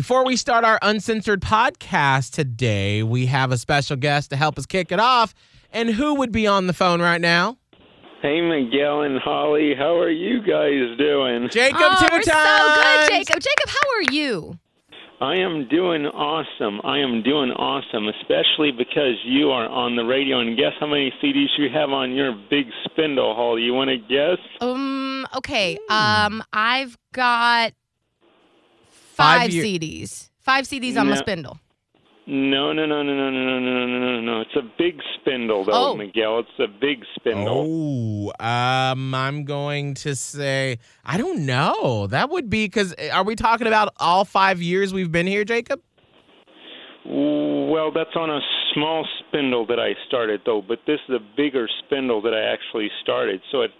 Before we start our uncensored podcast today, we have a special guest to help us kick it off. And who would be on the phone right now? Hey, Miguel and Holly, how are you guys doing? Jacob oh, two we're so good, Jacob. Jacob, how are you? I am doing awesome. I am doing awesome, especially because you are on the radio. And guess how many CDs you have on your big spindle, Holly? You want to guess? Um. Okay. Um. I've got Five five, year- CDs. Five CDs on my No. spindle. No, no, no, no, no, no, no, no, no, no, no. It's a big spindle, though, Oh. Miguel. It's a big spindle. Oh, um, I'm going to say I don't know. That would be because are we talking about all five years we've been here, Jacob? Well, that's on a small spindle that I started, though. But this is a bigger spindle that I actually started. So it,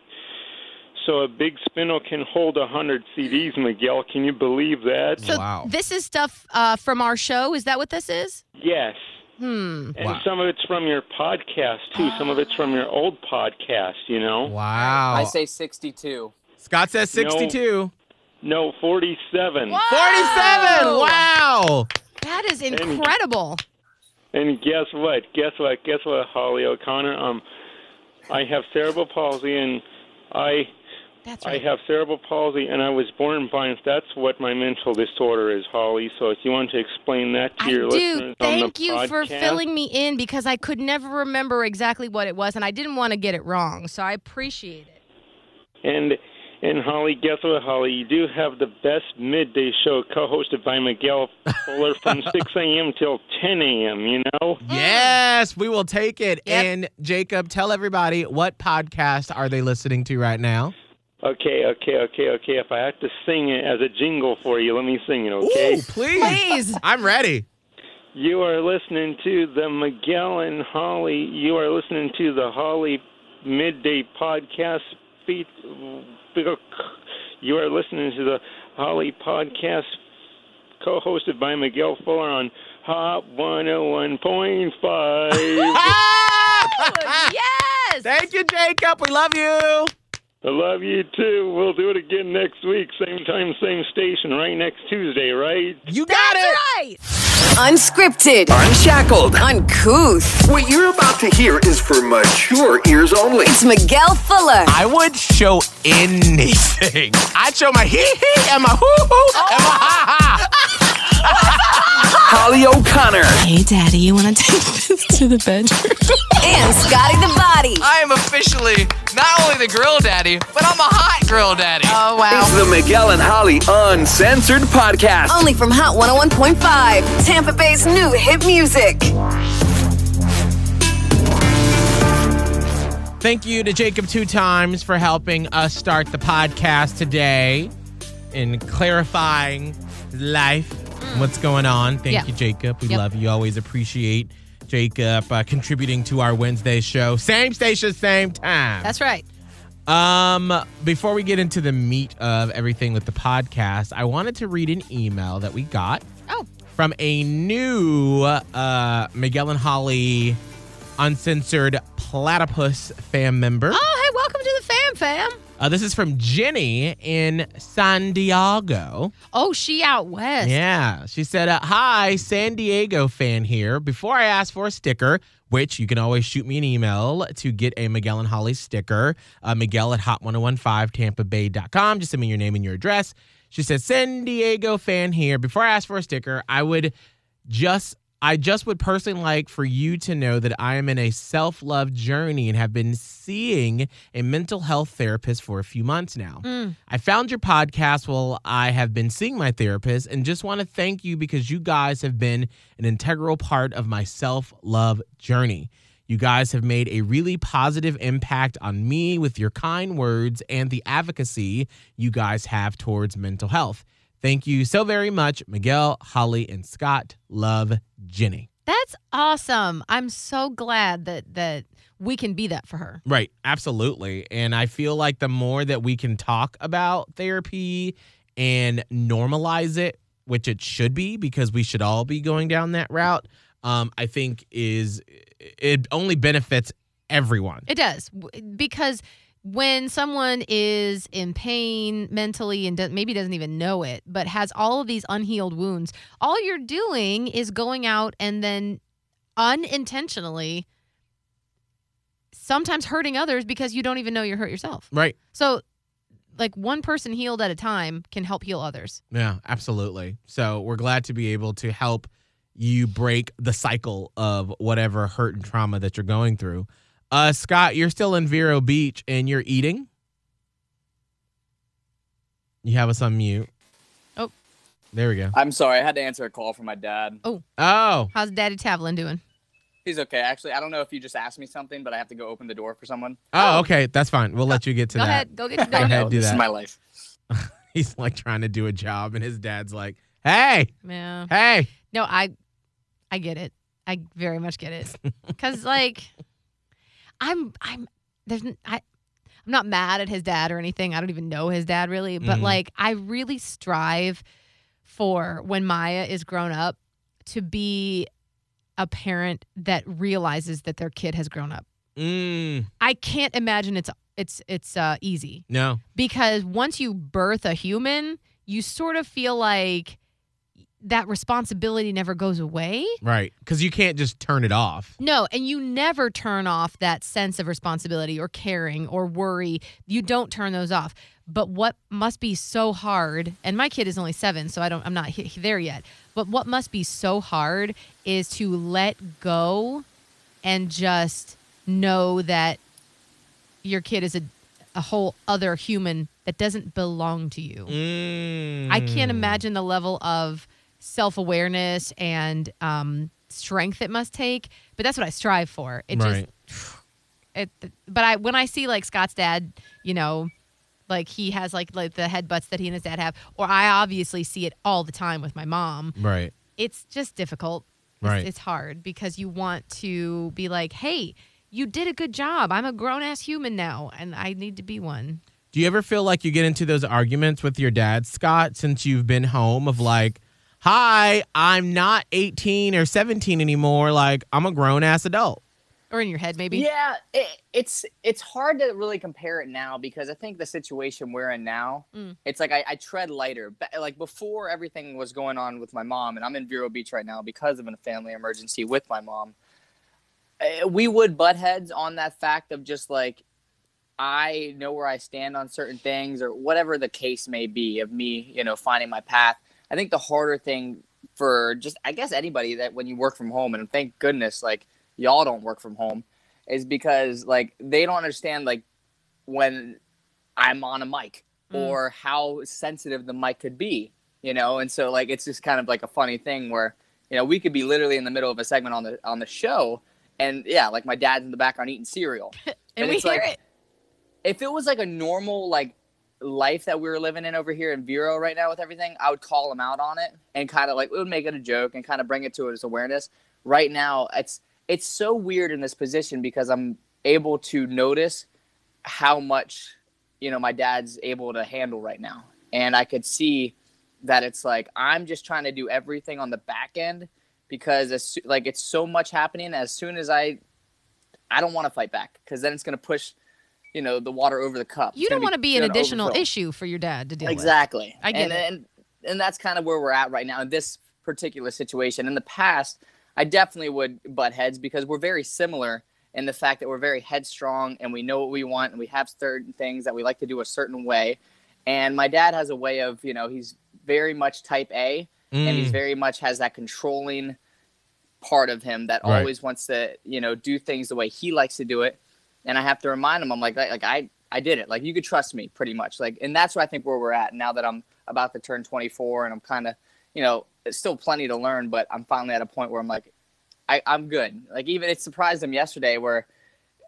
so a big spindle can hold a hundred CDs, Miguel. Can you believe that? So Wow. this is stuff uh, from our show. Is that what this is? Yes. Hmm. And Wow. some of it's from your podcast too. Some of it's from your old podcast. You know. Wow. I say 62. Scott says 62. No, forty-seven. 47. Wow. That is incredible. And guess what? Guess what? Guess what, Holly O'Connor? Um, I have cerebral palsy, and I That's I have cerebral palsy, and I was born blind. That's what my mental disorder is, Holly. So if you want to explain that to I your do. listeners Thank on the you for filling me in because I could never remember exactly what it was, and I didn't want to get it wrong. So I appreciate it. And and Holly, guess what, Holly? You do have the best midday show, co-hosted by Miguel Fuller from 6 a.m. till 10 a.m. You know. Mm. Yes, we will take it. Yep. And Jacob, tell everybody what podcast are they listening to right now? Okay, okay, okay, okay. If I have to sing it as a jingle for you, let me sing it. Okay. Ooh, please. Please. I'm ready. You are listening to the Miguel and Holly. You are listening to the Holly Midday Podcast. You are listening to the Holly Podcast, co-hosted by Miguel Fuller on Hot 101.5. yes. Thank you, Jacob. We love you. I love you too. We'll do it again next week, same time, same station, right next Tuesday, right? You got That's it. right. Unscripted, Unshackled. uncouth. What you're about to hear is for mature ears only. It's Miguel Fuller. I would show anything. I'd show my hee hee and my hoo hoo and my ha ha. Holly O'Connor. Hey, Daddy, you want to take this to the bedroom? and Scotty the Body. I am officially not only the grill daddy, but I'm a hot grill daddy. Oh wow. It's wow. the Miguel and Holly Uncensored Podcast. Only from Hot 101.5, Tampa Bay's new hit music. Thank you to Jacob two times for helping us start the podcast today and clarifying life, what's going on. Thank Yeah. you, Jacob. We Yep. love you. Always appreciate Jacob uh, contributing to our Wednesday show. Same station, same time. That's right. Um, before we get into the meat of everything with the podcast, I wanted to read an email that we got Oh. from a new uh, Miguel and Holly uncensored platypus fan member. Oh, hey, welcome to the fam, fam. Uh, this is from Jenny in San Diego. Oh, she out west. Yeah. She said, uh, Hi, San Diego fan here. Before I ask for a sticker, which you can always shoot me an email to get a Miguel and Holly sticker, uh, Miguel at hot1015tampabay.com. Just send me your name and your address. She said, San Diego fan here. Before I ask for a sticker, I would just I just would personally like for you to know that I am in a self love journey and have been seeing a mental health therapist for a few months now. Mm. I found your podcast while I have been seeing my therapist and just want to thank you because you guys have been an integral part of my self love journey. You guys have made a really positive impact on me with your kind words and the advocacy you guys have towards mental health. Thank you so very much, Miguel, Holly, and Scott. Love, Jenny. That's awesome. I'm so glad that that we can be that for her. Right, absolutely. And I feel like the more that we can talk about therapy and normalize it, which it should be because we should all be going down that route, um, I think is it only benefits everyone. It does because when someone is in pain mentally and maybe doesn't even know it, but has all of these unhealed wounds, all you're doing is going out and then unintentionally sometimes hurting others because you don't even know you're hurt yourself. Right. So, like one person healed at a time can help heal others. Yeah, absolutely. So we're glad to be able to help you break the cycle of whatever hurt and trauma that you're going through. Uh, Scott, you're still in Vero Beach and you're eating. You have us on mute. Oh. There we go. I'm sorry, I had to answer a call from my dad. Oh, Oh. How's Daddy Tavlin doing? He's okay. Actually, I don't know if you just asked me something, but I have to go open the door for someone. oh, okay. That's fine. We'll let you get to that. Go that. ahead, go get your Go ahead, do this that. is my life. He's like trying to do a job, and his dad's like, "Hey, Yeah. hey." No, I I get it. I very much get it. Cuz like I'm I'm there's I I'm not mad at his dad or anything. I don't even know his dad really, but Mhm. like I really strive for when Maya is grown up to be a parent that realizes that their kid has grown up. Mm, I can't imagine it's it's it's uh easy no. because once you birth a human, you sort of feel like that responsibility never goes away. Right. Because you can't just turn it off. No, and you never turn off that sense of responsibility or caring or worry. You don't turn those off. But what must be so hard, and my kid is only seven, so I don't, I'm not there yet. But what must be so hard is to let go and just know that your kid is a, a whole other human that doesn't belong to you. Mm. I can't imagine the level of self awareness and um, strength it must take, but that's what I strive for. It Right. just, it. But I when I see like Scott's dad, you know, like he has like like the headbutts that he and his dad have, or I obviously see it all the time with my mom. Right. It's just difficult. It's, Right. it's hard because you want to be like, hey. You did a good job. I'm a grown ass human now, and I need to be one. Do you ever feel like you get into those arguments with your dad, Scott, since you've been home of like, hi, I'm not 18 or 17 anymore. Like, I'm a grown ass adult. Or in your head, maybe. Yeah, it, it's it's hard to really compare it now because I think the situation we're in now, Mm. it's like I, I tread lighter. But like before everything was going on with my mom, and I'm in Vero Beach right now because of a family emergency with my mom. eh, We would butt heads on that fact of just like I know where I stand on certain things or whatever the case may be of me, you know, finding my path. I think the harder thing for just I guess anybody that when you work from home and thank goodness like y'all don't work from home is because like they don't understand like when I'm on a mic Mm. or how sensitive the mic could be, you know, and so like it's just kind of like a funny thing where you know we could be literally in the middle of a segment on the on the show and yeah like my dad's in the background eating cereal and And we hear like- it. if it was like a normal like life that we were living in over here in Vero right now with everything, I would call him out on it and kind of like we would make it a joke and kind of bring it to his awareness. Right now, it's it's so weird in this position because I'm able to notice how much you know my dad's able to handle right now, and I could see that it's like I'm just trying to do everything on the back end because as, like it's so much happening. As soon as I I don't want to fight back because then it's going to push you know the water over the cup. You It's don't want to be an additional overfill. issue for your dad to deal with. Exactly. I get and, it. And and that's kind of where we're at right now in this particular situation. In the past, I definitely would butt heads because we're very similar in the fact that we're very headstrong and we know what we want and we have certain things that we like to do a certain way. And my dad has a way of, you know, he's very much type A and he's Mm. very much has that controlling part of him that Right. always wants to, you know, do things the way he likes to do it. And I have to remind him, I'm like, like I, I did it. Like you could trust me pretty much. Like, and that's where I think where we're at now that I'm about to turn 24 and I'm kind of, you know, still plenty to learn, but I'm finally at a point where I'm like, I, I'm good. Like even it surprised him yesterday where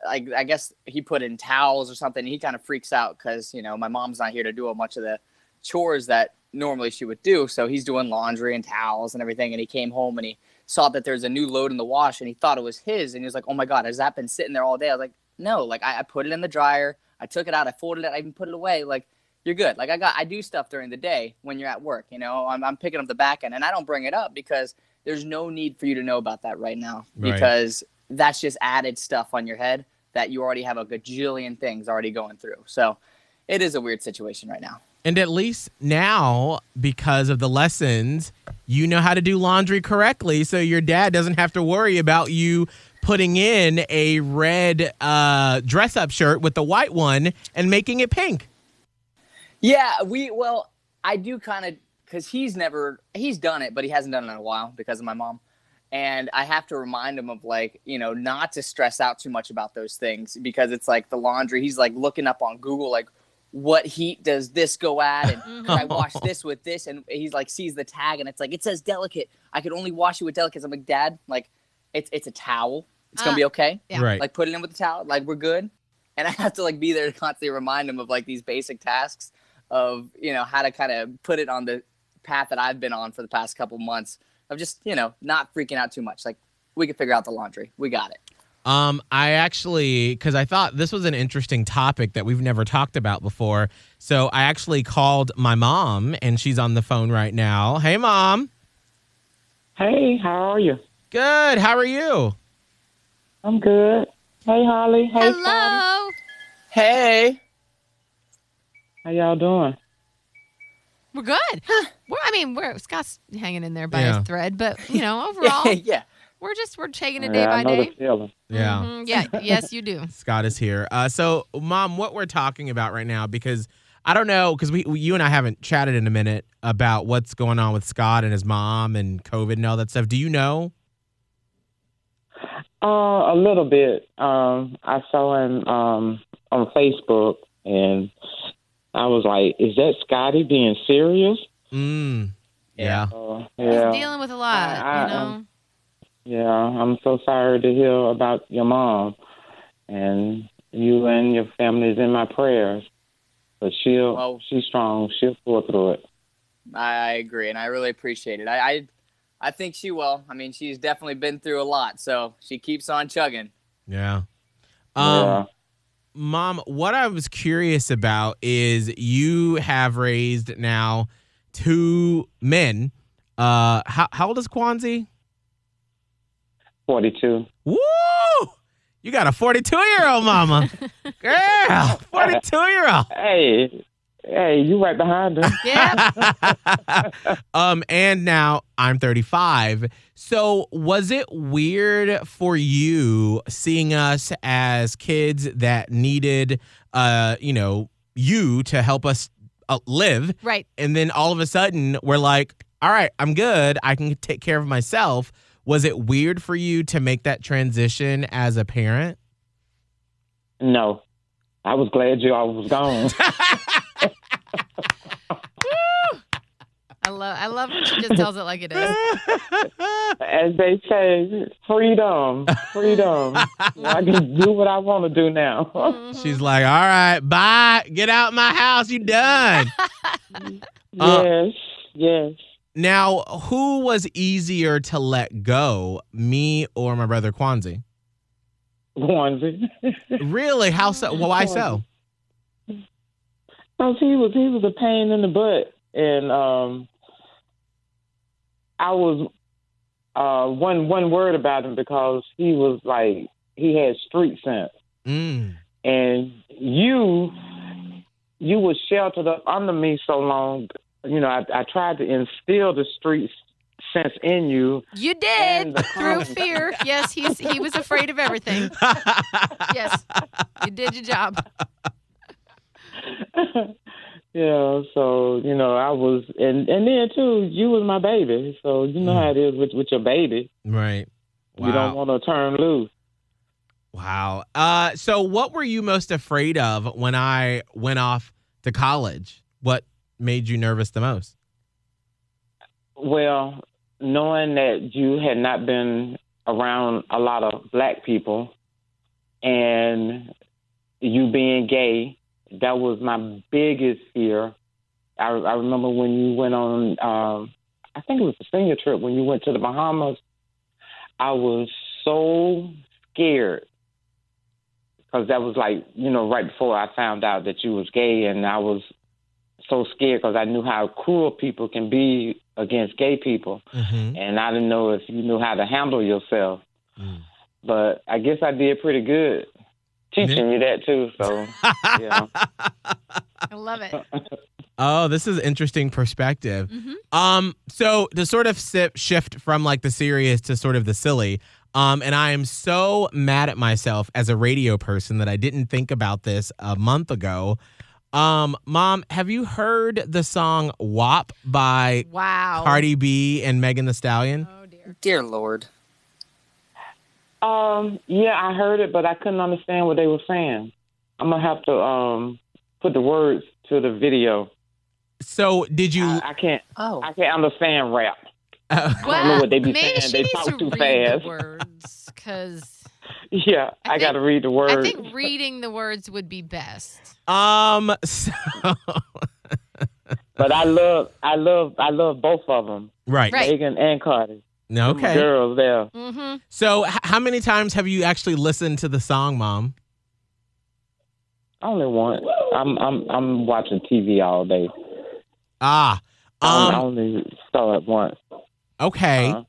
like I guess he put in towels or something. He kind of freaks out because you know my mom's not here to do a bunch of the chores that normally she would do. So he's doing laundry and towels and everything. And he came home and he saw that there's a new load in the wash and he thought it was his. And he was like, "Oh my god, has that been sitting there all day?" I was like, "No, like I, I put it in the dryer. I took it out. I folded it. I even put it away. Like." You're good. Like I got, I do stuff during the day when you're at work. You know, I'm, I'm picking up the back end, and I don't bring it up because there's no need for you to know about that right now Right. because that's just added stuff on your head that you already have a gajillion things already going through. So it is a weird situation right now. And at least now, because of the lessons, you know how to do laundry correctly. So your dad doesn't have to worry about you putting in a red uh, dress up shirt with the white one and making it pink. Yeah, we well, I do kind of because he's never he's done it, but he hasn't done it in a while because of my mom. And I have to remind him of like, you know, not to stress out too much about those things because it's like the laundry. He's like looking up on Google, like, what heat does this go at? And can I wash this with this? And he's like, sees the tag and it's like, it says delicate. I could only wash it with delicates. I'm like, Dad, like, it's it's a towel. It's gonna Ah, be okay. Yeah. Right. Like, put it in with the towel. Like, we're good. And I have to like be there to constantly remind him of like these basic tasks of you know how to kind of put it on the path that I've been on for the past couple months of just you know not freaking out too much. Like we can figure out the laundry. We got it. Um, I actually, because I thought this was an interesting topic that we've never talked about before. So I actually called my mom, and she's on the phone right now. Hey, mom. Hey, how are you? Good. How are you? I'm good. Hey, Holly. Hey, Scotty. Hello. Hey, How y'all doing? We're good. We're, I mean, we're Scott's hanging in there by Yeah. his thread, but you know, overall, yeah. we're just we're taking it day yeah, by I know day. the feeling. Yeah. Mhm. Yeah. Yes, you do. Scott is here. Uh, so, mom, what we're talking about right now, because I don't know, because we, we, you and I haven't chatted in a minute about what's going on with Scott and his mom and COVID and all that stuff. Do you know? Uh, a little bit. Um, I saw him um on Facebook, and I was like, "Is that Scotty being serious?" Mm. Yeah. Uh, He's yeah, dealing with a lot, I- I- you know. yeah. I'm so sorry to hear about your mom, and you and your family is in my prayers. But she'll, Well- she's strong. She'll pull through it. I agree, and I really appreciate it. I, I I think she will. I mean, she's definitely been through a lot, so she keeps on chugging. Yeah. Um, yeah. Mom, what I was curious about is you have raised now two men. Uh, how, how old is Kwanzi? Forty-two. Woo! You got a 42 year old mama. Girl, 42 year old. Hey, hey, you right behind her. Yeah. um, and now I'm 35. So was it weird for you seeing us as kids that needed, uh, you know, you to help us uh, live, right. and then all of a sudden we're like, all right, I'm good. I can take care of myself. Was it weird for you to make that transition as a parent? No, I was glad you all was gone. I love I love when she just tells it like it is. As they say, freedom, freedom. I can do what I want to do now. She's like, all right, bye. Get out my house. You done. Uh, yes, yes. Now, who was easier to let go, me or my brother Kwanzi? Onesie. Really? How so? Well, why so? Cause he was he was a pain in the butt, and um, I was uh one one word about him because he was like he had street sense. Mm. and you you were sheltered up under me so long you know i, I tried to instill the street sense in you You did through fear. Yes, he's he was afraid of everything. Yes. You did your job. yeah so you know i was and and then too you was my baby so you know how it is with with your baby right. Wow. you don't want to turn loose wow. Uh, so, what were you most afraid of when I went off to college? What made you nervous the most? Well, knowing that you had not been around a lot of black people and you being gay, that was my biggest fear. I, I remember when you went on, um, I think it was a senior trip when you went to the Bahamas. I was so scared because that was like, you know, right before I found out that you was gay, and I was so scared because I knew how cruel people can be against gay people, Mm-hmm. and I didn't know if you knew how to handle yourself. Mm. But I guess I did pretty good. Teaching you that too. So yeah. I love it. Oh, this is interesting perspective. Mhm. Um, so to sort of si- shift from like the serious to sort of the silly, um, and I am so mad at myself as a radio person that I didn't think about this a month ago. Um, Mom, have you heard the song WAP by Wow. Cardi B and Megan Thee Stallion? Oh dear. Dear Lord. Um, yeah, I heard it, but I couldn't understand what they were saying. I'm gonna have to um put the words to the video. So did you? I, I can't. Oh. I can't understand rap. uh, Well, I don't know what they be saying. she They talk too fast. the words because Yeah, I I, got to read the words. I think reading the words would be best. um, so, but I love, I love, I love both of them, right. Right. Megan and Cardi. No, Okay. girls there. Mm-hmm. So h- how many times have you actually listened to the song, Mom? Only one. I'm, I'm, I'm watching TV all day. Ah, I um, only saw it once. okay. Uh-huh.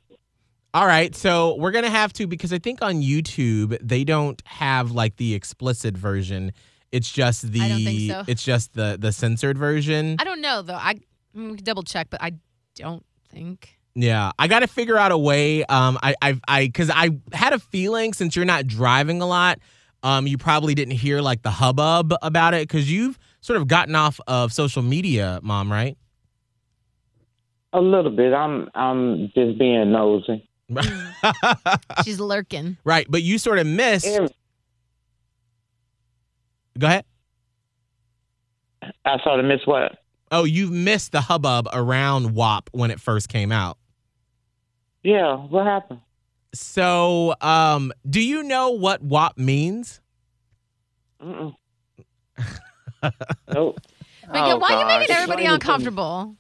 All right, so we're gonna have to because I think on YouTube they don't have like the explicit version. It's just the I don't think so. it's just the the censored version. I don't know though. I mm, we can double check, but I don't think. Yeah, I got to figure out a way. Um, I I I because I had a feeling since you're not driving a lot, um, you probably didn't hear like the hubbub about it because you've sort of gotten off of social media, Mom, right? A little bit. I'm, I'm just being nosy. She's lurking. right, but you sort of missed. Every- Go ahead. I sort of miss what? Oh, you've missed the hubbub around WAP when it first came out. Yeah, what happened? So, um, do you know what WAP means? Mm-mm. nope. Miguel, Oh, why are you making everybody Explain it to me. uncomfortable?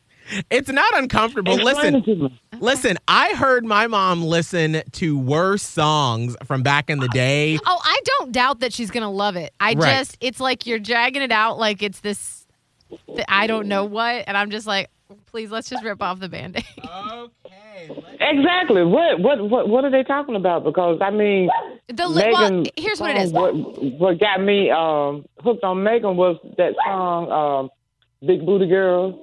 It's not uncomfortable. Explain Listen, it to me. listen. I heard my mom listen to worse songs from back in the day. Oh, I don't doubt that she's gonna love it. I Right. just, it's like you're dragging it out like it's this. I don't know what, and I'm just like, please, let's just rip off the band-aid. Okay. Exactly. What what what what are they talking about? Because I mean, The li- well, here's what it is. What what got me um, hooked on Megan was that song, um, "Big Booty Girl."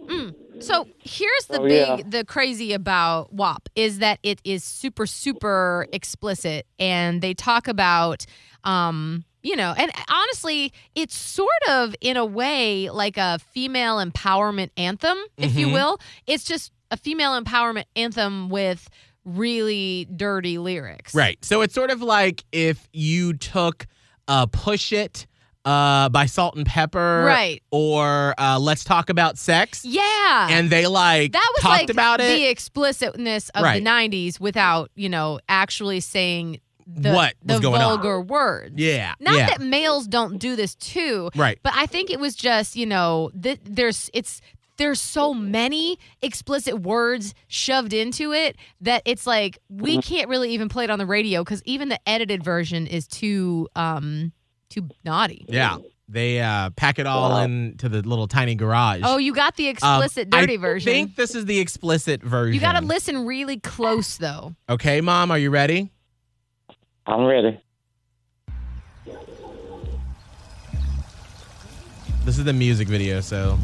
So here's the Oh, big, yeah. the crazy about WAP is that it is super, super explicit, and they talk about, um, you know, and honestly, it's sort of in a way like a female empowerment anthem, if you Mhm. will. It's just a female empowerment anthem with really dirty lyrics. Right. So it's sort of like if you took uh, "Push It" uh, by Salt-N-Pepa, Right. Or uh, "Let's Talk About Sex," Yeah. and they like that was talked like about the it. explicitness of Right. the 90s without, you know, actually saying the, What was the going on. vulgar words. Yeah. Not yeah. that males don't do this too, Right. but I think it was just, you know, th- there's it's there's so many explicit words shoved into it that it's like we Mm-hmm. can't really even play it on the radio cuz even the edited version is too um too naughty. Yeah. They uh, pack it all Wow. into the little tiny garage. Oh, you got the Um, explicit dirty I version. I think this is the explicit version. you got to listen really close though. Okay, Mom, are you ready? I'm ready. This is the music video, so.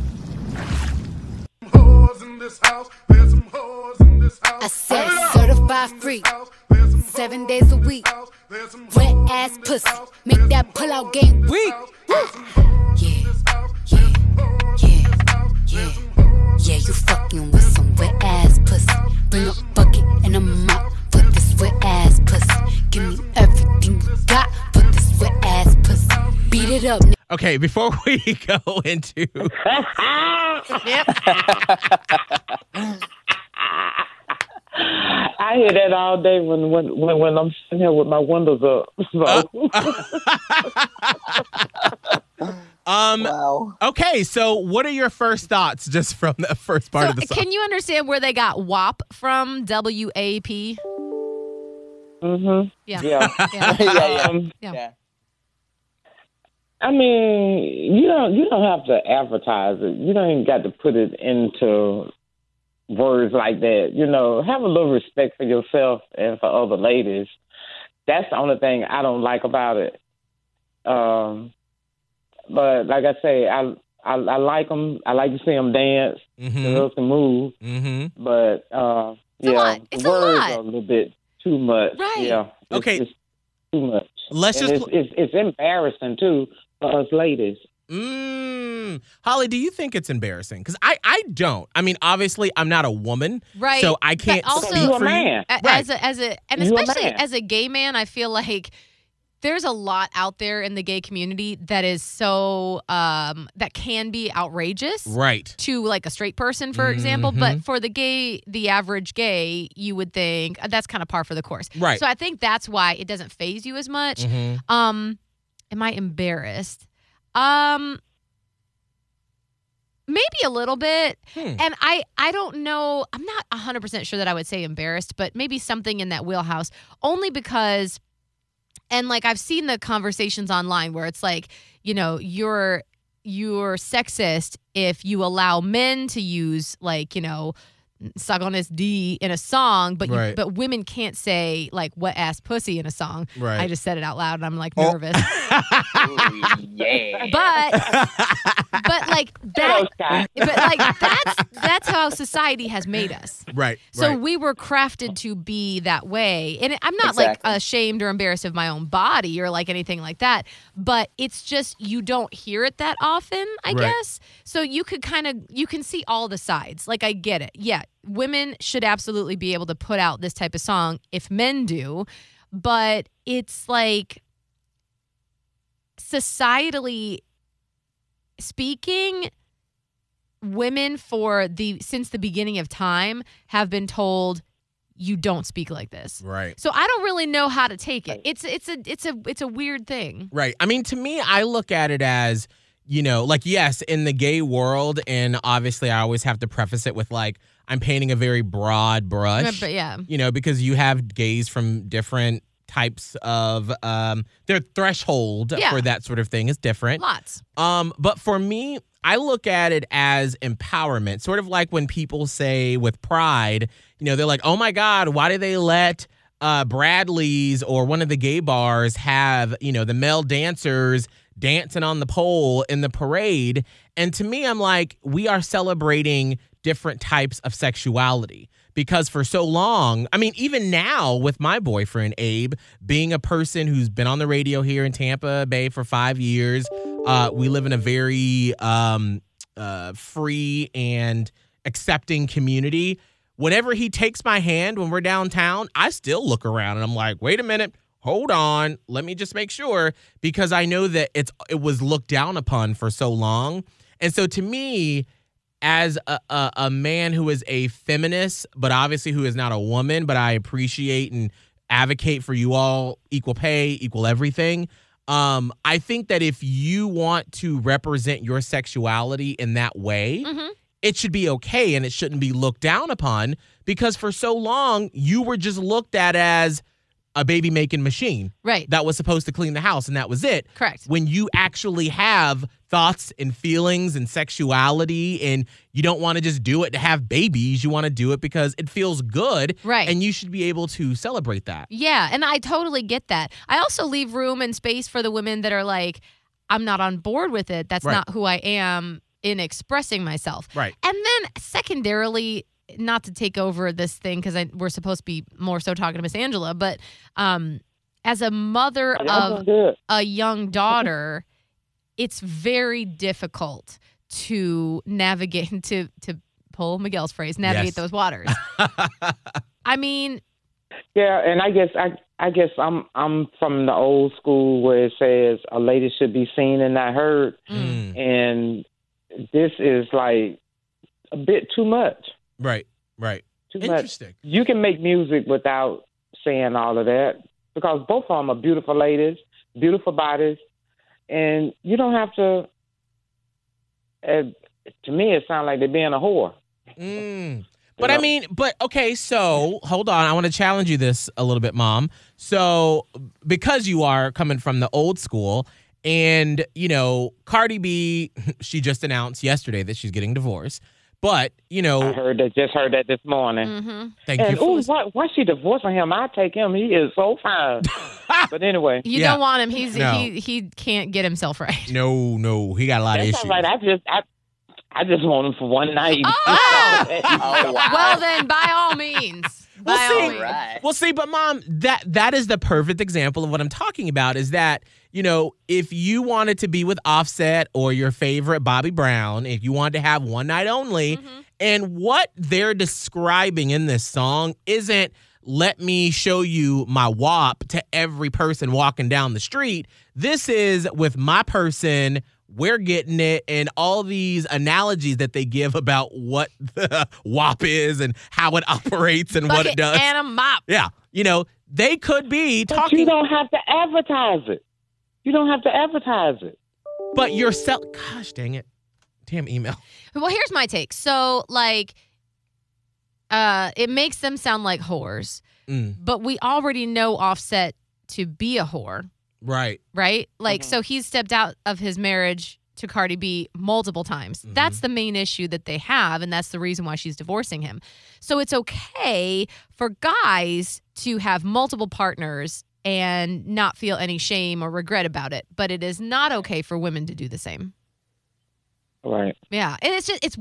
I said certified free, seven days a week. Wet ass pussy, make that pull out game weak. Yeah, yeah, yeah, yeah, yeah. You fucking with some wet ass pussy. Bring a bucket and a mop Give me everything you got for this wet ass pussy. Beat it up. Okay, before we go into. I hear that all day when when when, when I'm sitting here with my windows up. So Um, Wow. okay, so what are your first thoughts just from the first part so of the song? can you understand where they got WAP from? W A P. mhm. Yeah. Yeah. Yeah. yeah, yeah. Um, Yeah. Yeah. I mean, you don't you don't have to advertise it. You don't even got to put it into words like that. You know, have a little respect for yourself and for other ladies. That's the only thing I don't like about it. Um, but like I say, I I, I like them. I like to see them dance. Mm-hmm. They love to move. Mm-hmm. But uh, It's a yeah, lot. It's the a words lot. are a little bit too much. Right. Yeah. It's- Okay. It's too much. Let's And just. it's, it's it's embarrassing too for us ladies. Mm. Holly, do you think it's embarrassing? Because I, I don't. I mean, obviously, I'm not a woman, Right. so I can't also- speak You a for man. A- Right. As a, as a, and You a especially as a gay man, I feel like there's a lot out there in the gay community that is so um that can be outrageous. Right. To like a straight person, for example, Mhm. but for the gay, the average gay, you would think uh, that's kind of par for the course. Right. So I think that's why it doesn't phase you as much. Mhm. Um, am I embarrassed? Um, maybe a little bit. Hmm. And I, I don't know. I'm not 100 percent sure that I would say embarrassed, but maybe something in that wheelhouse. Only because, and like I've seen the conversations online where it's like, you know, you're you're sexist if you allow men to use like you know suck on this D in a song, but you, Right. but women can't say like wet ass pussy in a song. Right. I just said it out loud and I'm like Oh. nervous. Ooh, yeah. but but like that but like that's that's how society has made us. right. So right. we were crafted to be that way. And I'm not Exactly. like ashamed or embarrassed of my own body or like anything like that, but it's just you don't hear it that often, I Right. guess. So you could kind of you can see all the sides. Like I get it. Yeah, women should absolutely be able to put out this type of song if men do, but it's like societally speaking women for the since the beginning of time have been told you don't speak like this. Right. So I don't really know how to take it. It's it's a it's a it's a weird thing. Right. I mean, to me, I look at it as, you know, like, yes, in the gay world, and obviously I always have to preface it with, like, I'm painting a very broad brush, But yeah. you know, because you have gays from different types of, um, their threshold Yeah. for that sort of thing is different. Lots. Um, but for me, I look at it as empowerment, sort of like when people say with pride, you know, they're like, oh my God, why do they let uh, Bradley's or one of the gay bars have, you know, the male dancers dancing on the pole in the parade? And to me, I'm like, we are celebrating different types of sexuality because for so long, I mean, even now with my boyfriend, Abe, being a person who's been on the radio here in Tampa Bay for five years, uh, we live in a very um, uh, free and accepting community. Whenever he takes my hand when we're downtown, I still look around and I'm like, wait a minute, hold on, let me just make sure because I know that it's it was looked down upon for so long. And so to me, as a, a, a man who is a feminist, but obviously who is not a woman, but I appreciate and advocate for you all equal pay, equal everything. Um, I think that if you want to represent your sexuality in that way, Mhm. it should be okay and it shouldn't be looked down upon because for so long you were just looked at as a baby making machine Right. that was supposed to clean the house and that was it Correct. when you actually have thoughts and feelings and sexuality and you don't want to just do it to have babies you want to do it because it feels good Right. and you should be able to celebrate that Yeah, and I totally get that. I also leave room and space for the women that are like, I'm not on board with it. That's Right. not who I am in expressing myself. right And then secondarily, not to take over this thing because we're supposed to be more so talking to Miss Angela, but um, as a mother of a young daughter, it's very difficult to navigate to to pull Miguel's phrase, navigate Yes. those waters. I mean, Yeah, and I guess I I guess I'm I'm from the old school where it says a lady should be seen and not heard, Mm, and this is like a bit too much. Right right Too much. You can make music without saying all of that because both of them are beautiful ladies, beautiful bodies, and you don't have to. Uh, to me, it sounds like they're being a whore. Mm. You But I mean, but okay, so hold on. I want to challenge you this a little bit, mom. So, because you are coming from the old school, and you know, Cardi B, she just announced yesterday that she's getting divorced. But you know, I know, heard that. Just heard that this morning. Mm-hmm. thank you And for ooh, why, why she divorcing him? I take him. He is so fine. but anyway, You Yeah. don't want him. He's No. he he can't get himself right. No, no, he got a lot of that's issues. all right. I just I, I just want them for one night. Oh! Oh wow. Well then, by all means, by Well, all see- means. right. Well, see, but mom, that that is the perfect example of what I'm talking about. Is that you know, if you wanted to be with Offset or your favorite Bobby Brown, if you wanted to have one night only, Mm-hmm. and what they're describing in this song isn't let me show you my WAP to every person walking down the street. This is with my person. We're getting it, and all these analogies that they give about what the WAP is and how it operates and what it does. and a mop. Yeah, you know, they could be talking But talking, you don't have to advertise it. You don't have to advertise it. but you're sell. Gosh dang it, damn email. Well, here's my take. So, like, uh, it makes them sound like whores, Mm, but we already know Offset to be a whore, right. right? Like, Mm-hmm. so he's stepped out of his marriage to Cardi B multiple times. Mm-hmm. That's the main issue that they have, and that's the reason why she's divorcing him. So it's okay for guys to have multiple partners and not feel any shame or regret about it, but it is not okay for women to do the same. Right. Yeah, and it's just it's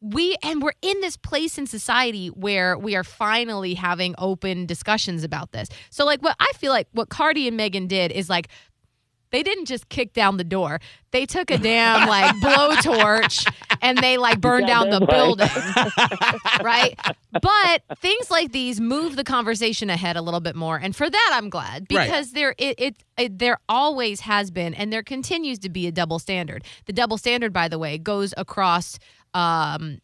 we and we're in this place in society where we are finally having open discussions about this. So like what I feel like what Cardi and Megan did is like they didn't just kick down the door. They took a damn like blowtorch and they like burn down the right. building. right? But things like these move the conversation ahead a little bit more, and for that I'm glad Right. because there it, it, it there always has been, and there continues to be a double standard. The double standard, by the way, goes across. Um,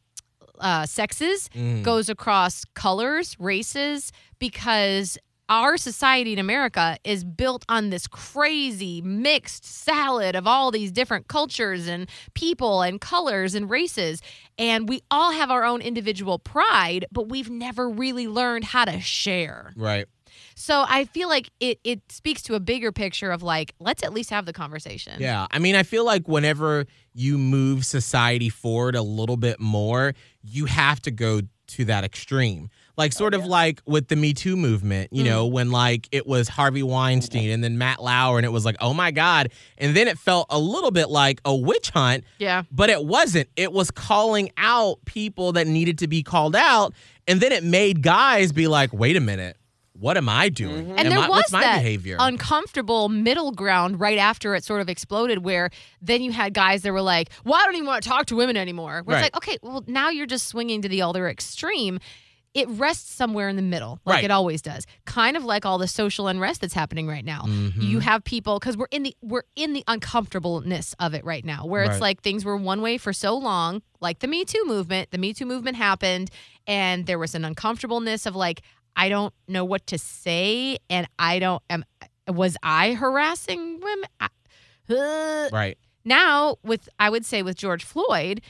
uh, sexes Mm. goes across colors, races, because our society in America is built on this crazy mixed salad of all these different cultures and people and colors and races. And we all have our own individual pride, but we've never really learned how to share. Right. So I feel like it it speaks to a bigger picture of like, let's at least have the conversation. Yeah. I mean, I feel like whenever you move society forward a little bit more, you have to go to that extreme. Like, oh, sort of like with the Me Too movement, you hmm. know, when like it was Harvey Weinstein and then Matt Lauer, and it was like, oh my God. And then it felt a little bit like a witch hunt, Yeah. but it wasn't. It was calling out people that needed to be called out. And then it made guys be like, wait a minute, what am I doing? And Am there I- was that behavior? uncomfortable middle ground right after it sort of exploded, where then you had guys that were like, "Well, I don't even want to talk to women anymore." Where Right. it's like, okay, well, now you're just swinging to the other extreme. It rests somewhere in the middle, like Right. it always does. Kind of like all the social unrest that's happening right now. Mm-hmm. You have people because we're in the we're in the uncomfortableness of it right now, where Right. it's like things were one way for so long, like the Me Too movement. The Me Too movement happened, and there was an uncomfortableness of like, I don't know what to say, and I don't am was I harassing women? I, uh, right. now with I would say with George Floyd,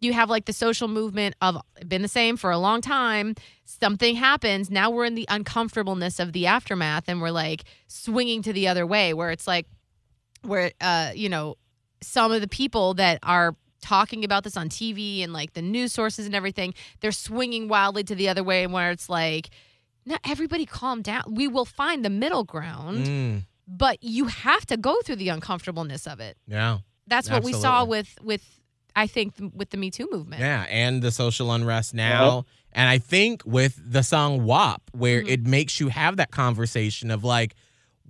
you have like the social movement of been the same for a long time. Something happens. Now we're in the uncomfortableness of the aftermath and we're like swinging to the other way where it's like where uh you know some of the people that are talking about this on TV and like the news sources and everything, they're swinging wildly to the other way and where it's like now everybody calm down. We will find the middle ground, Mm, but you have to go through the uncomfortableness of it yeah. that's what we saw with with I think with the Me Too movement. Yeah, and the social unrest now. And I think with the song WAP, where Mhm. it makes you have that conversation of like,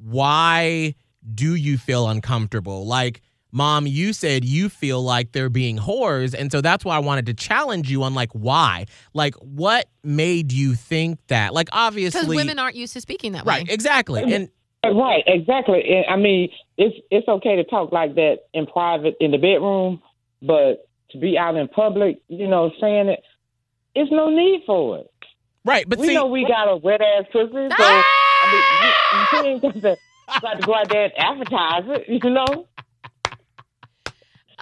why do you feel uncomfortable? Like, mom, you said you feel like they're being whores. And so that's why I wanted to challenge you on like, why? Like, what made you think that? Like, obviously Because women aren't used to speaking that right, way. Right, exactly. And Right, exactly. And, I mean, it's it's okay to talk like that in private in the bedroom, but to be out in public, you know, saying it, it's no need for it. right, but we see, know we got a wet ass pussy, so Ah! I mean, you, you ain't got to, got to go out there and advertise it, you know.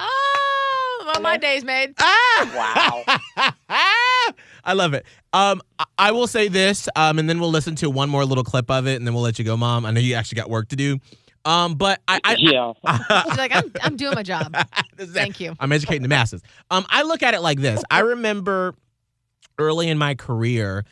Oh, well, my day's made. Ah! Wow. I love it. Um, I- I will say this, um, and then we'll listen to one more little clip of it, and then we'll let you go, Mom. I know you actually got work to do. Um, but I, I Yeah. She's like, I'm, I'm doing my job. Thank you. I'm educating the masses. Um, I look at it like this. I remember early in my career,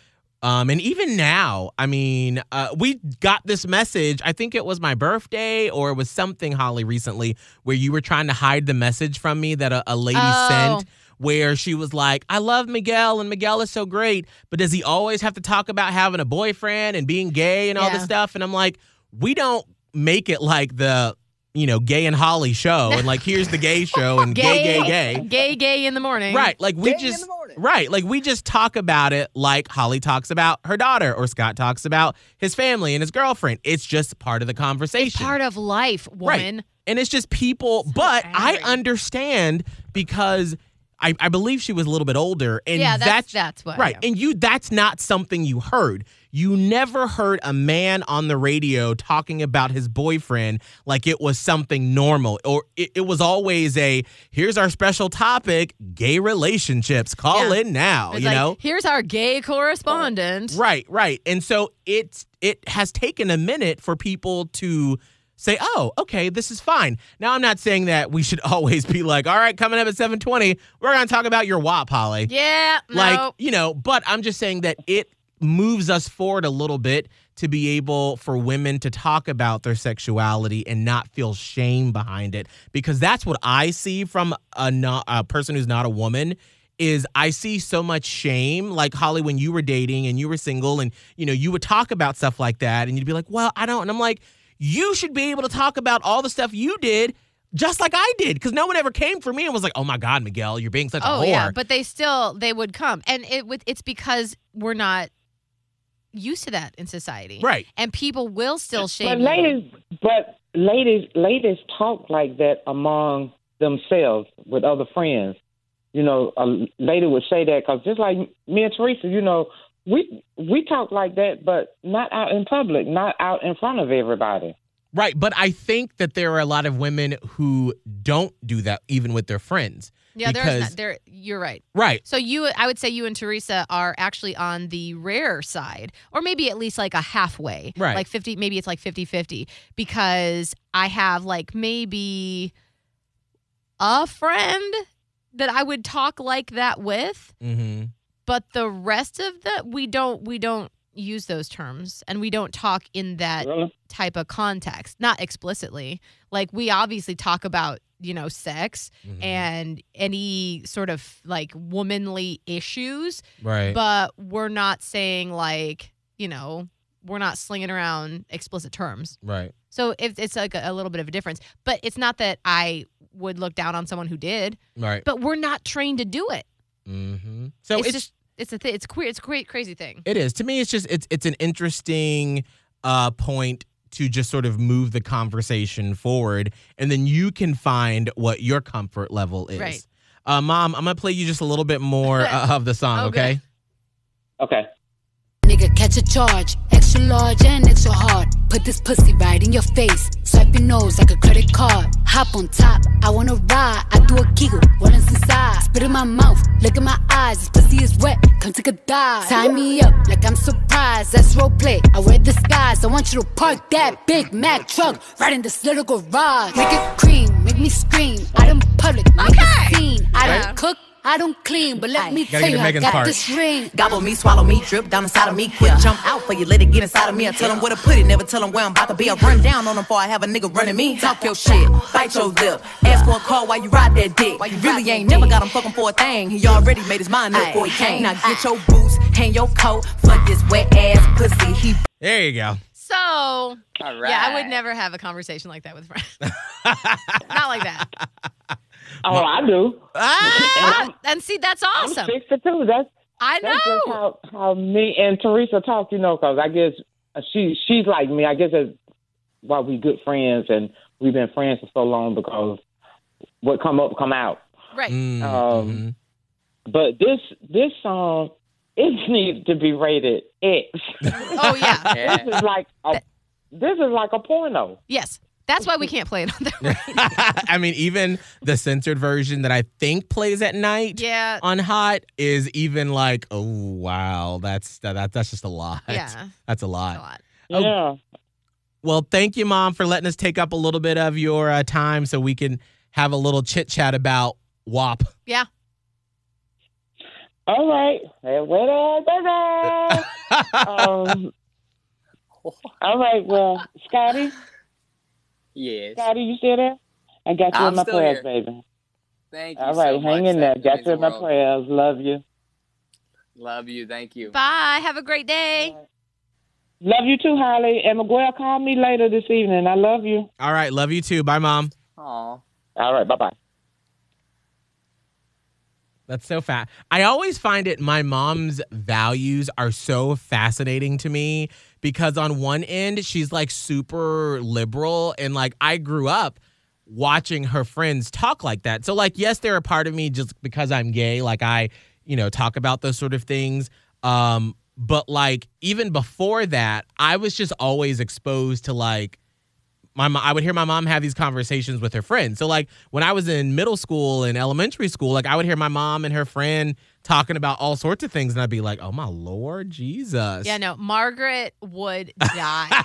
um, and even now, I mean, uh, we got this message. I think it was my birthday or it was something, Holly, recently, where you were trying to hide the message from me that a, a lady Oh. sent. Where she was like, I love Miguel and Miguel is so great, but does he always have to talk about having a boyfriend and being gay and all this stuff? And I'm like, we don't make it like the, you know, gay and Holly show and like here's the gay show and gay, gay, gay. Gay, gay in the morning. Right. Like we Gay in just the. Right. Like we just talk about it like Holly talks about her daughter or Scott talks about his family and his girlfriend. It's just part of the conversation. Part of life, woman. and it's just people, but I understand because I, I believe she was a little bit older and Yeah, that's- that's that's what- Right. yeah. And you that's not something you heard. You never heard a man on the radio talking about his boyfriend like it was something normal. Or it, it was always a here's our special topic, gay relationships. Call Yeah. in now. It's you like, know? here's our gay correspondent. Right, right. And so it's it has taken a minute for people to say, "Oh, okay, this is fine." Now I'm not saying that we should always be like, "All right, coming up at 7:20, we're going to talk about your WAP, Holly." Yeah, Like, no. you know, but I'm just saying that it moves us forward a little bit to be able for women to talk about their sexuality and not feel shame behind it because that's what I see from a, not, a person who's not a woman is I see so much shame like Holly when you were dating and you were single and you know you would talk about stuff like that and you'd be like, "Well, I don't." And I'm like, "You should be able to talk about all the stuff you did just like I did because no one ever came for me and was like, "Oh my god, Miguel, you're being such a oh, whore." Oh whore." yeah, but they still they would come, and it with it's because we're not used to that in society, Right. And people will still But shame. you. but ladies, ladies talk like that among themselves with other friends. You know, a lady would say that because just like me and Teresa, you know, we we talk like that, but not out in public, not out in front of everybody. Right, but I think that there are a lot of women who don't do that even with their friends. Yeah, there's because, not, there. You're right. Right. So you, I would say you and Teresa are actually on the rare side, or maybe at least like a halfway, Right. Like fifty, maybe it's like 50-50 because I have like maybe a friend that I would talk like that with, Mm-hmm. but the rest of the we don't we don't use those terms and we don't talk in that Really? type of context not explicitly like we obviously talk about you know sex Mm-hmm. and any sort of like womanly issues Right. but we're not saying like you know we're not slinging around explicit terms right. so if it's like a, a little bit of a difference but it's not that i would look down on someone who did Right. but we're not trained to do it Mm-hmm. So it's, it's, just it's a th- it's queer it's a great crazy thing it is to me. It's just it's it's an interesting uh, point to just sort of move the conversation forward, and then you can find what your comfort level is. Right. Uh, Mom, I'm gonna play you just a little bit more uh, of the song. Oh, okay. Okay. Nigga, catch a charge. Extra large and extra hard. Put this pussy right in your face. Swipe your nose like a credit card. Hop on top. I wanna ride. I do a giggle. What is inside? Spit in my mouth. Look in my eyes. This pussy is wet. Come take a dive. Tie me up like I'm surprised. That's role play. I wear disguise. I want you to park that Big Mac truck right in this little garage. Make it cream. Make me scream. Out in public. Make a scene. I Yeah. don't cook. I don't clean, but let me Gotta tell get you, to I got part. this ring. Gobble me, swallow me, drip down inside of me. Quick jump out for you, let it get inside of me. I tell them where to put it, never tell them where I'm about to be. I run down on them before I have a nigga running me. Talk your shit, bite your lip. Ask for a call while you ride that dick. You really ain't never got him fucking for a thing. He already made his mind up before he came. Now get your boots, hang your coat for this wet ass pussy. He There you go. So, All right. yeah, I would never have a conversation like that with friends. Not like that. Oh, I do. Ah! And see, that's awesome. I'm awesome. 62. That's I know That's just how, how me and Teresa talk, you know, because I guess she she's like me. I guess that's why we good friends and we've been friends for so long because what come up come out. Right. Mm, Um, mhm. But this this song it needs to be rated X. Oh, yeah. Yeah. this is like a this is like a porno. Yes. That's why we can't play it on the radio. I mean, even the censored version that I think plays at night Yeah. on Hot is even like, oh wow, that's that, that that's just a lot. Yeah. that's a lot. A lot. Oh. Yeah. Well, thank you, Mom, for letting us take up a little bit of your uh, time so we can have a little chit chat about WAP. Yeah. All right. Hey, wait a minute. um, all right. Well, Scotty, Yes. Scotty, you still there? I got you I'm in my prayers, here. baby. Thank you. All right, so hang much. in there. That Got you in my world. prayers. Love you. Love you. Thank you. Bye. Have a great day. Love you too, Holly. And Miguel, call me later this evening. I love you. All right. Love you too. Bye, Mom. Aw. All right. Bye bye. That's so fat. I always find it my mom's values are so fascinating to me because on one end she's like super liberal and like I grew up watching her friends talk like that. So like yes, they're a part of me just because I'm gay, like I, you know, talk about those sort of things. Um but like even before that, I was just always exposed to like my I would hear my mom have these conversations with her friends. So like when I was in middle school and elementary school, like I would hear my mom and her friend talking about all sorts of things and I'd be like, "Oh my lord, Jesus." Yeah, no, Margaret would die.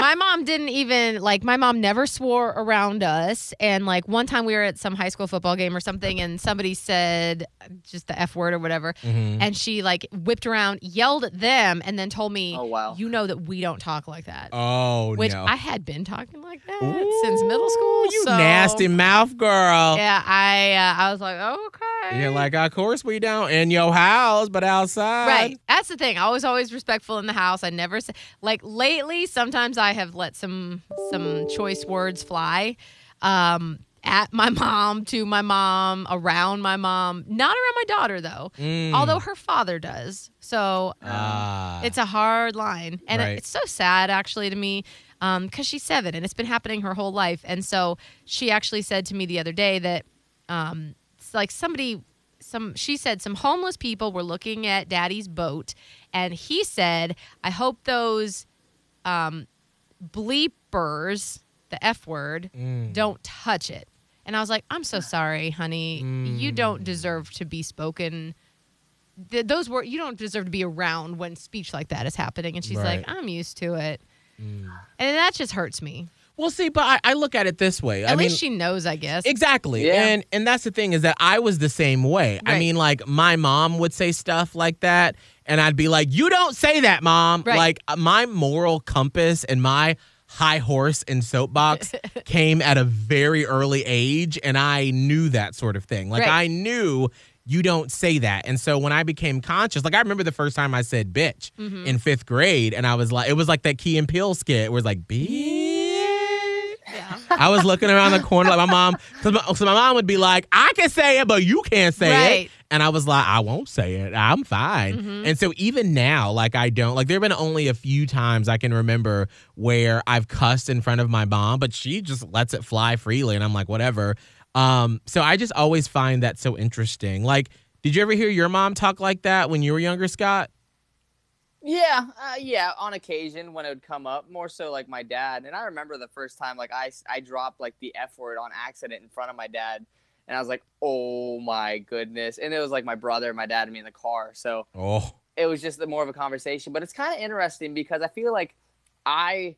My mom didn't even like my mom never swore around us and like one time we were at some high school football game or something and somebody said just the f word or whatever Mhm. and she like whipped around yelled at them and then told me Oh, wow. you know that we don't talk like that Oh which no. i had been talking like that since middle school you so- nasty mouth girl. yeah i uh, i was like okay You're like, of course we don't in your house, but outside. Right. That's the thing. I was always respectful in the house. I never say like lately. Sometimes I have let some some choice words fly. Um, at my mom, to my mom, around my mom. Not around my daughter though. Mm. Although her father does. So um, Ah. it's a hard line, and Right. it's so sad actually to me. Because she's seven and it's been happening her whole life. And so she actually said to me the other day that um, it's like somebody some she said some homeless people were looking at daddy's boat and he said i hope those um bleepers the f word Mm. don't touch it. And i was like i'm so sorry honey. You Mm. don't deserve to be spoken. Th- those were you don't deserve to be around when speech like that is happening. And she's like i'm used to it. Mm. and that just hurts me Well, see, but I, I look at it this way. at I mean, least she knows i guess Exactly. Yeah. And and that's the thing is that I was the same way. I mean, like my mom would say stuff like that and I'd be like, "You don't say that, mom." Right. Like uh, my moral compass and my high horse and soapbox came at a very early age and I knew that sort of thing. Like Right. I knew you don't say that. And so when I became conscious, like I remember the first time I said bitch Mm-hmm. in 5th grade and I was like it was like that Key and Peele skit where it's like bitch yeah I was looking around the corner like my mom, cause my, so my mom would be like, "I can say it, but you can't say Right. it," and I was like, "I won't say it. I'm fine." Mhm. And so even now, like I don't like. There've been only a few times I can remember where I've cussed in front of my mom, but she just lets it fly freely, and I'm like, whatever. Um, so I just always find that so interesting. Like, did you ever hear your mom talk like that when you were younger, Scott? Yeah, uh, yeah, on occasion when it would come up, more so like my dad. And I remember the first time like I I dropped like the F word on accident in front of my dad, and I was like, oh my goodness. And it was like my brother, my dad, and me in the car. So Oh, it was just more of a conversation. But it's kind of interesting because I feel like I,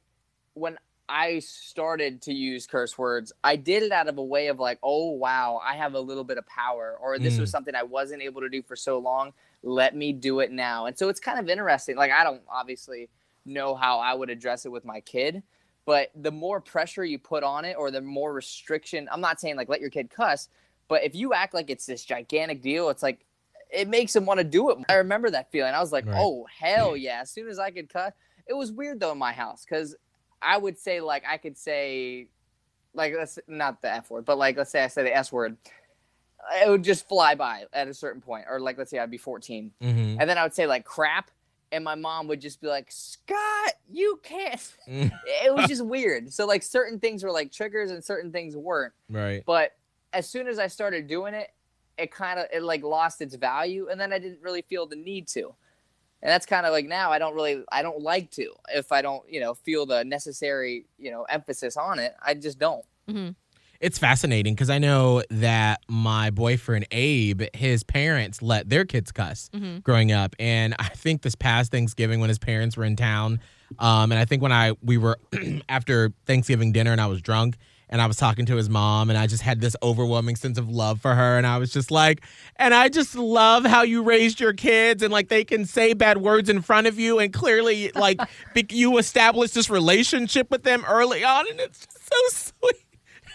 when I started to use curse words, I did it out of a way of like, oh wow, I have a little bit of power, or this was Mm. something I wasn't able to do for so long. Let me do it now. And so it's kind of interesting. Like I don't obviously know how I would address it with my kid, but the more pressure you put on it, or the more restriction. I'm not saying like let your kid cuss, but if you act like it's this gigantic deal, it's like it makes them want to do it. I remember that feeling. I was like, Right. oh hell yeah! As soon as I could cut, it was weird though in my house because I would say like I could say like let's not the f word, but like let's say I say the s word, it would just fly by at a certain point, or like let's say I'd be 14, mm-hmm. and then I would say like crap, and my mom would just be like, Scott, you can't. Mm. it was just weird. So like certain things were like triggers and certain things weren't. right. But as soon as I started doing it, it kind of it like lost its value, and then I didn't really feel the need to. And that's kind of like now I don't really I don't like to if I don't you know feel the necessary you know emphasis on it I just don't. Mhm. It's fascinating because I know that my boyfriend Abe, his parents let their kids cuss Mhm. growing up, and I think this past Thanksgiving when his parents were in town, um, and I think when I we were after Thanksgiving dinner and I was drunk and I was talking to his mom and I just had this overwhelming sense of love for her and I was just like, and I just love how you raised your kids and like they can say bad words in front of you and clearly like be- you established this relationship with them early on and it's just so sweet.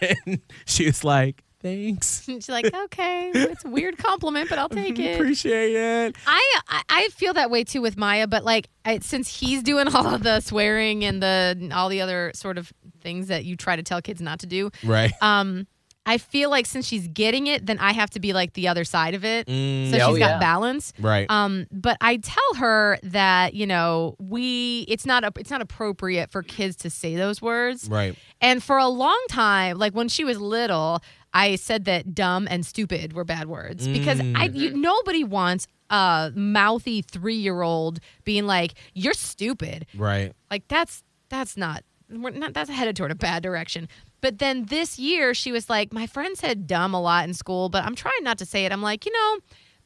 And she was like, thanks. She's like, okay, it's a weird compliment, but I'll take it. Appreciate it. I, I I feel that way too with Maya, but like I, since he's doing all of the swearing and the all the other sort of things that you try to tell kids not to do, Right. um, I feel like since she's getting it, then I have to be like the other side of it, Mm. so Oh, she's yeah. got balance. Right. Um, but I tell her that you know we it's not a, it's not appropriate for kids to say those words. right. And for a long time, like when she was little, I said that dumb and stupid were bad words because I Mm. you, nobody wants a mouthy three year old being like you're stupid. Right. Like that's that's not we're not that's headed toward a bad direction. But then this year she was like, my friend said dumb a lot in school, but I'm trying not to say it. I'm like, you know,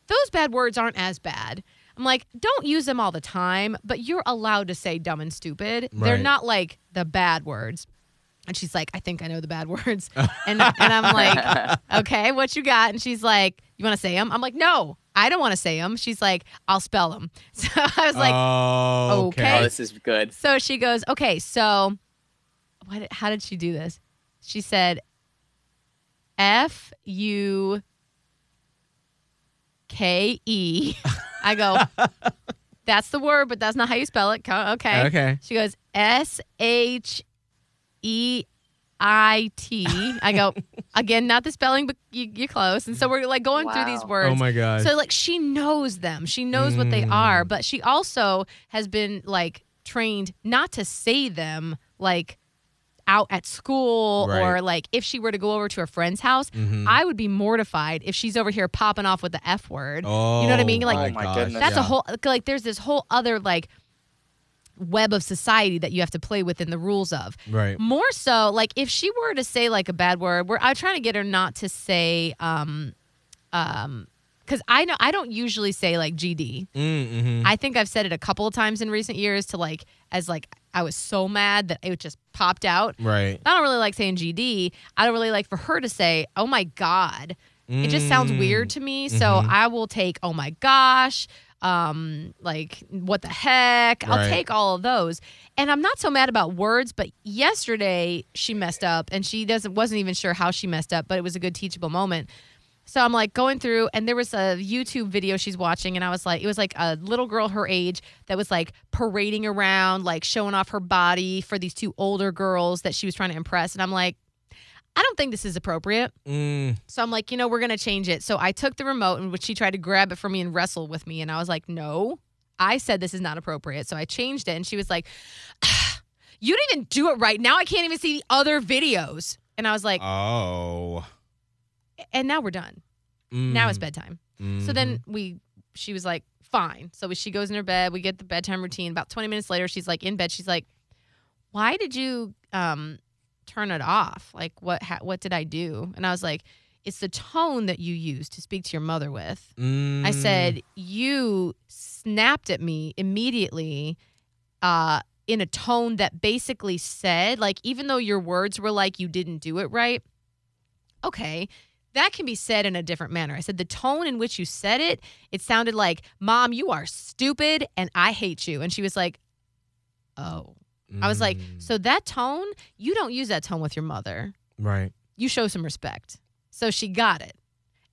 those bad words aren't as bad. I'm like, don't use them all the time, but you're allowed to say dumb and stupid. They're not like the bad words. And she's like, I think I know the bad words. And, and I'm like, okay, what you got? And she's like, you want to say them? I'm like, no, I don't want to say them. She's like, I'll spell them. So I was like, oh, okay. Oh, this is good. so she goes, okay, so what, how did she do this? She said, F U K E. I go, that's the word, but that's not how you spell it. Co- Okay. Okay. She goes, S H E I T. I go, again, not the spelling, but you, you're close. And so we're like going through these words. Oh my god. So like she knows them. She knows what they are, Mm. but she also has been like trained not to say them like out at school Right. or like if she were to go over to a friend's house, Mhm. I would be mortified if she's over here popping off with the F word. oh, you know what I mean? Like Oh my gosh, goodness. that's yeah. a whole like there's this whole other like web of society that you have to play within the rules of. right. More so, like if she were to say like a bad word, where I'm trying to get her not to say um um because I know I don't usually say like GD. Mm-hmm. I think I've said it a couple of times in recent years to like as like I was so mad that it just popped out. Right. I don't really like saying GD. I don't really like for her to say, "Oh my god." It just sounds Mm. weird to me. So Mhm. I will take, "Oh my gosh." Um like what the heck? I'll Right. take all of those. And I'm not so mad about words, but yesterday she messed up and she doesn't wasn't even sure how she messed up, but it was a good teachable moment. So I'm like going through, and there was a YouTube video she's watching, and I was like, it was like a little girl her age that was like parading around, like showing off her body for these two older girls that she was trying to impress. And I'm like, I don't think this is appropriate. Mm. So I'm like, you know, we're gonna change it. So I took the remote, and she tried to grab it from me and wrestle with me, and I was like, no, I said this is not appropriate. So I changed it, and she was like, you didn't even do it right. Now I can't even see the other videos. And I was like, Oh. And now we're done. Now it's Mm. bedtime. Mhm. So then we, she was like, fine. So she goes in her bed. We get the bedtime routine. About 20 minutes later, she's like in bed. She's like, why did you um, turn it off? Like, what, ha- what did I do? And I was like, it's the tone that you use to speak to your mother with. I Mm. said, you snapped at me immediately uh, in a tone that basically said, like, even though your words were like you didn't do it right, okay, that can be said in a different manner. I said, the tone in which you said it, it sounded like, Mom, you are stupid and I hate you. And she was like, Oh. I was like, Mm. So that tone, you don't use that tone with your mother Right. you show some respect. So she got it.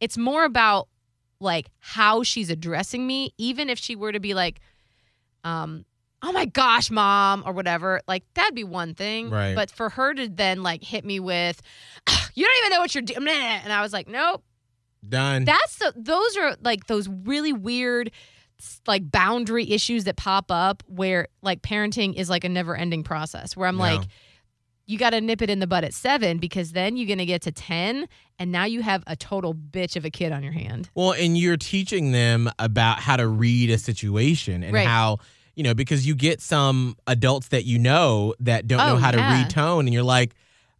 It's more about like how she's addressing me, even if she were to be like, um, oh my gosh, mom, or whatever, like that'd be one thing. Right. But for her to then like hit me with, you don't even know what you're doing. And I was like, nope. Done. That's the, those are like those really weird like boundary issues that pop up where like parenting is like a never ending process where I'm Yeah. like, you got to nip it in the bud at seven because then you're going to get to 10 and now you have a total bitch of a kid on your hand. Well, and you're teaching them about how to read a situation and Right. how, you know, because you get some adults that you know that don't know Oh, how to yeah. read tone, and you're like,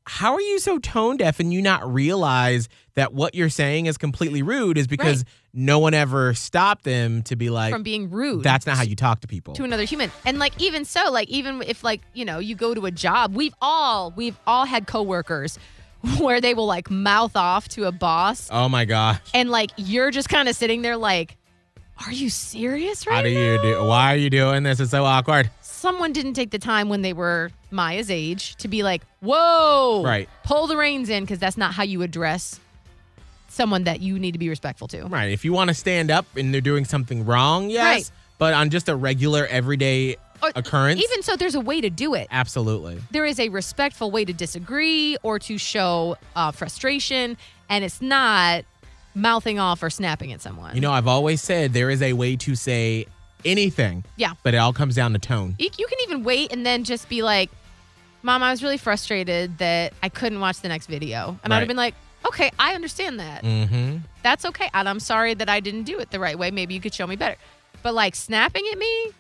how are you so tone deaf and you not realize that what you're saying is completely rude is because no one ever stopped them to be like from being rude. that's not how you talk to people. to another human. And like even so, like even if like, you know, you go to a job, we've all we've all had coworkers where they will like mouth off to a boss oh my gosh. and like you're just kind of sitting there like are you serious right How do now? you do why are you doing this? It's so awkward. Someone didn't take the time when they were Maya's age to be like, "Whoa, Right. pull the reins in," because that's not how you address someone that you need to be respectful to. Right. If you want to stand up and they're doing something wrong, yes. Right. But on just a regular everyday Or occurrence, Even so, there's a way to do it. absolutely. there is a respectful way to disagree or to show uh, frustration, and it's not mouthing off or snapping at someone. You know, I've always said there is a way to say anything. Yeah. But it all comes down to tone. you, you can even wait and then just be like, "Mom, I was really frustrated that I couldn't watch the next video," and I'd have been like, "Okay, I understand that. Mm-hmm. That's okay, and I'm sorry that I didn't do it the right way. Maybe you could show me better." But like snapping at me,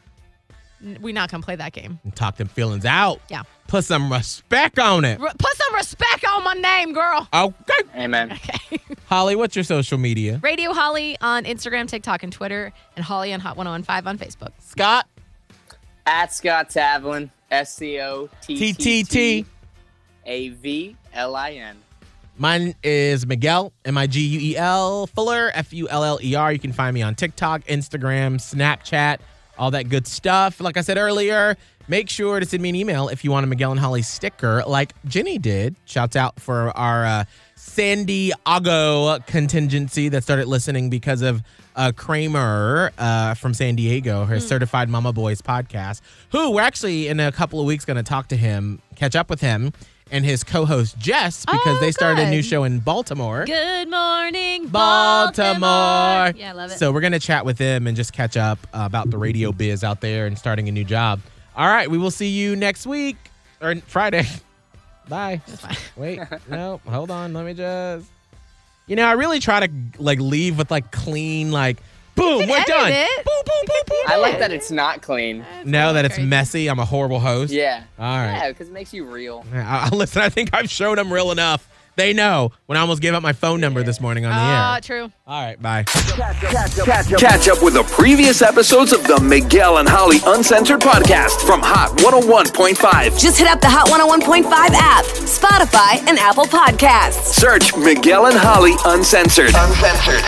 we're not gonna play that game. Talk them feelings out. Yeah. Put some respect on it. R- put some respect on my name, girl. Okay. Amen. Okay. Holly, what's your social media? Radio Holly on Instagram, TikTok, and Twitter, and Holly on Hot 1015 on Facebook. Scott. At Scott Tavlin, S C O T T. T A V L I N. Mine is Miguel, M I G U E L, Fuller, F U L L E R. You can find me on TikTok, Instagram, Snapchat, all that good stuff. Like I said earlier, make sure to send me an email if you want a Miguel and Holly sticker like Jenny did. Shouts out for our uh, San Diego contingency that started listening because of uh, Kramer uh, from San Diego, her Certified Mama Boys podcast, who we're actually in a couple of weeks going to talk to him, catch up with him. And his co-host Jess, because Oh, they started a new show in Baltimore. Good morning, Baltimore. Baltimore. Yeah, I love it. So we're gonna chat with them and just catch up uh, about the radio biz out there and starting a new job. All right, we will see you next week or Friday. Bye. Wait, no, hold on. Let me just. You know, I really try to like leave with like clean, like boom, we're edit done. it. Boom, boom, boom, boom. I like that it's not clean. No, that it's Crazy. messy. I'm a horrible host. Yeah. All right. Yeah, because it makes you real. I, I- listen, I think I've shown them real enough. They know when I almost gave up my phone number this morning on the Ah, air. true. All right, bye. Catch up with the previous episodes of the Miguel and Holly Uncensored podcast from Hot 101.5. Just hit up the Hot 101.5 app, Spotify, and Apple Podcasts. Search Miguel and Holly Uncensored. Uncensored.